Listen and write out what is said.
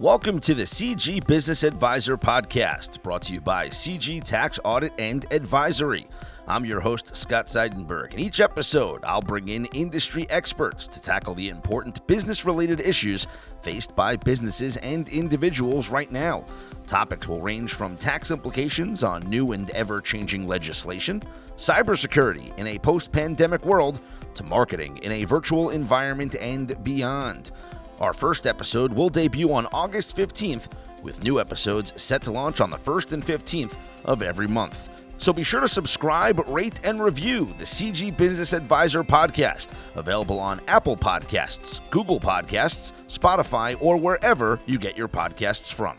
Welcome to the CG Business Advisor Podcast, brought to you by CG Tax Audit and Advisory. I'm your host, Scott Seidenberg. In each episode, I'll bring in industry experts to tackle the important business related issues faced by businesses and individuals right now. Topics will range from tax implications on new and ever changing legislation, cybersecurity in a post pandemic world, to marketing in a virtual environment and beyond. Our first episode will debut on August 15th, with new episodes set to launch on the 1st and 15th of every month. So be sure to subscribe, rate, and review the CG Business Advisor podcast, available on Apple Podcasts, Google Podcasts, Spotify, or wherever you get your podcasts from.